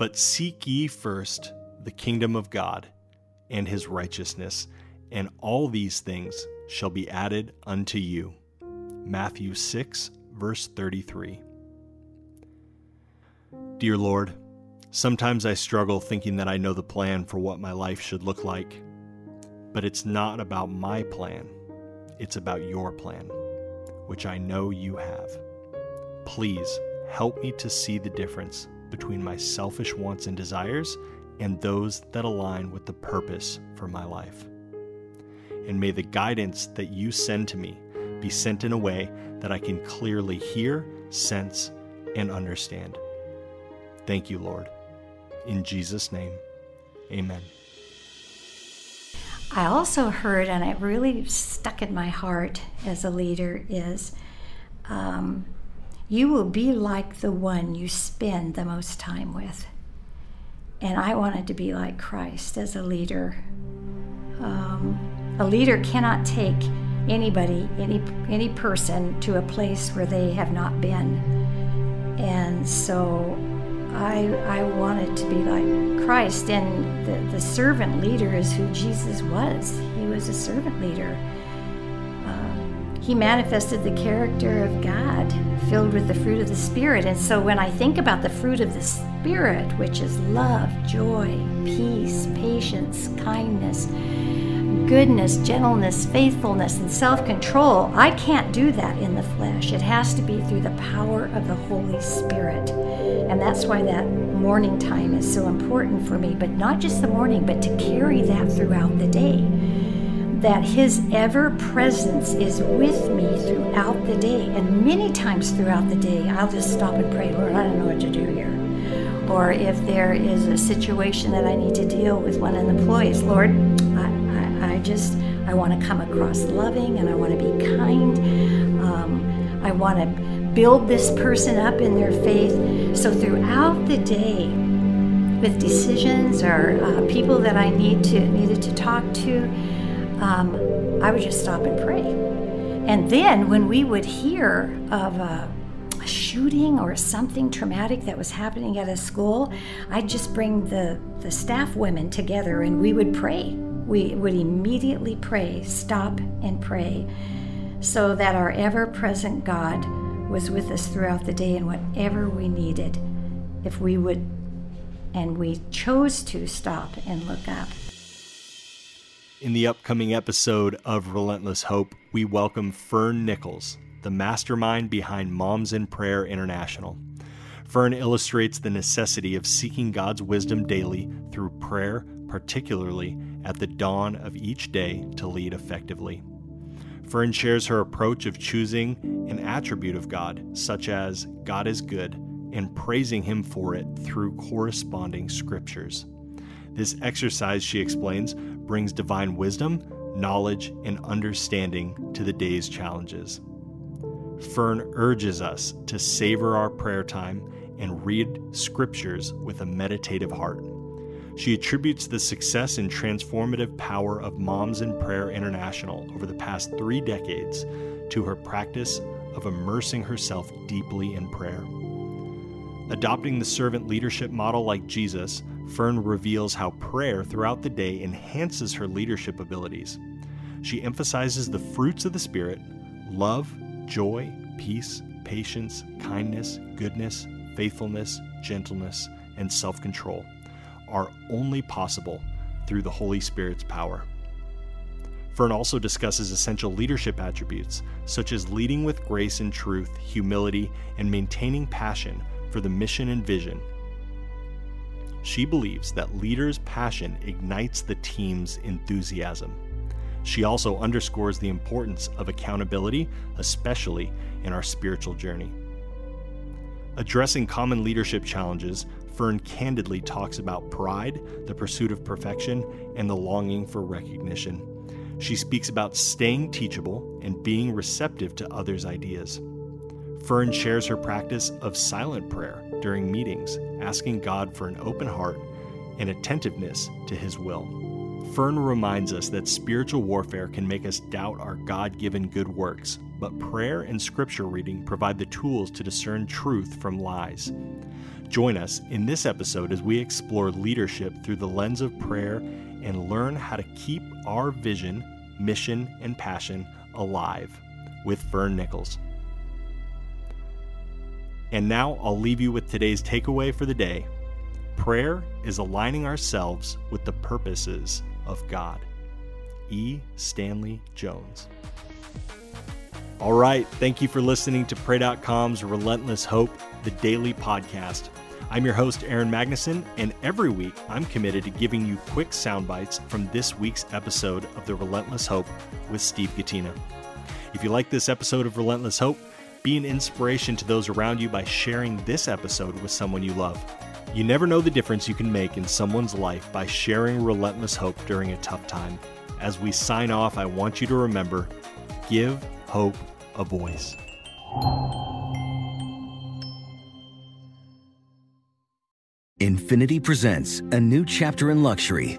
But seek ye first the kingdom of God and his righteousness, and all these things shall be added unto you. Matthew 6, verse 33. Dear Lord, sometimes I struggle thinking that I know the plan for what my life should look like. But it's not about my plan, it's about your plan, which I know you have. Please help me to see the difference between my selfish wants and desires and those that align with the purpose for my life. And may the guidance that you send to me be sent in a way that I can clearly hear, sense, and understand. Thank you, Lord. In Jesus' name, amen. I also heard, and it really stuck in my heart as a leader, is um, you will be like the one you spend the most time with. And I wanted to be like Christ as a leader. Um, a leader cannot take anybody, any any person, to a place where they have not been. And so I, I wanted to be like Christ, and the, the servant leader is who Jesus was. He was a servant leader. He manifested the character of God, filled with the fruit of the Spirit. And so when I think about the fruit of the Spirit, which is love, joy, peace, patience, kindness, goodness, gentleness, faithfulness, and self control, I can't do that in the flesh. It has to be through the power of the Holy Spirit. And that's why that morning time is so important for me, but not just the morning, but to carry that throughout the day. That His ever presence is with me throughout the day. And many times throughout the day, I'll just stop and pray, Lord, I don't know what to do here. Or if there is a situation that I need to deal with one of the employees, Lord, I, I, I just, I want to come across loving and I want to be kind. Um, I want to build this person up in their faith. So throughout the day, with decisions or uh, people that I need to needed to talk to, um, I would just stop and pray. And then when we would hear of a, shooting or something traumatic that was happening at a school, I'd just bring the, the staff women together and we would pray. We would immediately pray, stop and pray, so that our ever present God was with us throughout the day and whatever we needed, if we would and we chose to stop and look up. In the upcoming episode of Relentless Hope, we welcome Fern Nichols, the mastermind behind Moms in Prayer International. Fern illustrates the necessity of seeking God's wisdom daily through prayer, particularly at the dawn of each day to lead effectively. Fern shares her approach of choosing an attribute of God, such as God is good, and praising Him for it through corresponding scriptures. This exercise, she explains, brings divine wisdom, knowledge, and understanding to the day's challenges. Fern urges us to savor our prayer time and read scriptures with a meditative heart. She attributes the success and transformative power of Moms in Prayer International over the past three decades to her practice of immersing herself deeply in prayer. Adopting the servant leadership model like Jesus, Fern reveals how prayer throughout the day enhances her leadership abilities. She emphasizes the fruits of the Spirit love, joy, peace, patience, kindness, goodness, faithfulness, gentleness, and self control are only possible through the Holy Spirit's power. Fern also discusses essential leadership attributes, such as leading with grace and truth, humility, and maintaining passion for the mission and vision. She believes that leaders' passion ignites the team's enthusiasm. She also underscores the importance of accountability, especially in our spiritual journey. Addressing common leadership challenges, Fern candidly talks about pride, the pursuit of perfection, and the longing for recognition. She speaks about staying teachable and being receptive to others' ideas. Fern shares her practice of silent prayer during meetings, asking God for an open heart and attentiveness to His will. Fern reminds us that spiritual warfare can make us doubt our God given good works, but prayer and scripture reading provide the tools to discern truth from lies. Join us in this episode as we explore leadership through the lens of prayer and learn how to keep our vision, mission, and passion alive with Fern Nichols. And now I'll leave you with today's takeaway for the day. Prayer is aligning ourselves with the purposes of God. E. Stanley Jones. All right, thank you for listening to Pray.com's Relentless Hope, the daily podcast. I'm your host, Aaron Magnuson, and every week I'm committed to giving you quick sound bites from this week's episode of The Relentless Hope with Steve Gatena. If you like this episode of Relentless Hope, be an inspiration to those around you by sharing this episode with someone you love. You never know the difference you can make in someone's life by sharing relentless hope during a tough time. As we sign off, I want you to remember give hope a voice. Infiniti presents a new chapter in luxury,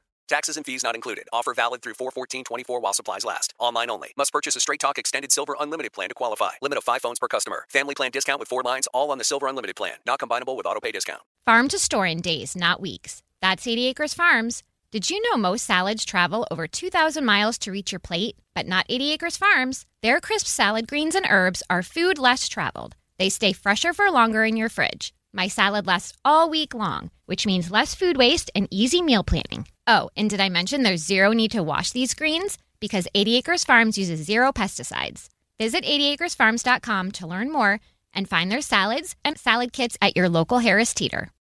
Taxes and fees not included. Offer valid through 41424 while supplies last. Online only. Must purchase a Straight Talk Extended Silver Unlimited plan to qualify. Limit of 5 phones per customer. Family plan discount with 4 lines all on the Silver Unlimited plan. Not combinable with auto pay discount. Farm to store in days, not weeks. That's 80 Acres Farms. Did you know most salads travel over 2,000 miles to reach your plate? But not 80 Acres Farms. Their crisp salad greens and herbs are food less traveled. They stay fresher for longer in your fridge. My salad lasts all week long, which means less food waste and easy meal planning. Oh, and did I mention there's zero need to wash these greens? Because 80 Acres Farms uses zero pesticides. Visit 80acresfarms.com to learn more and find their salads and salad kits at your local Harris Teeter.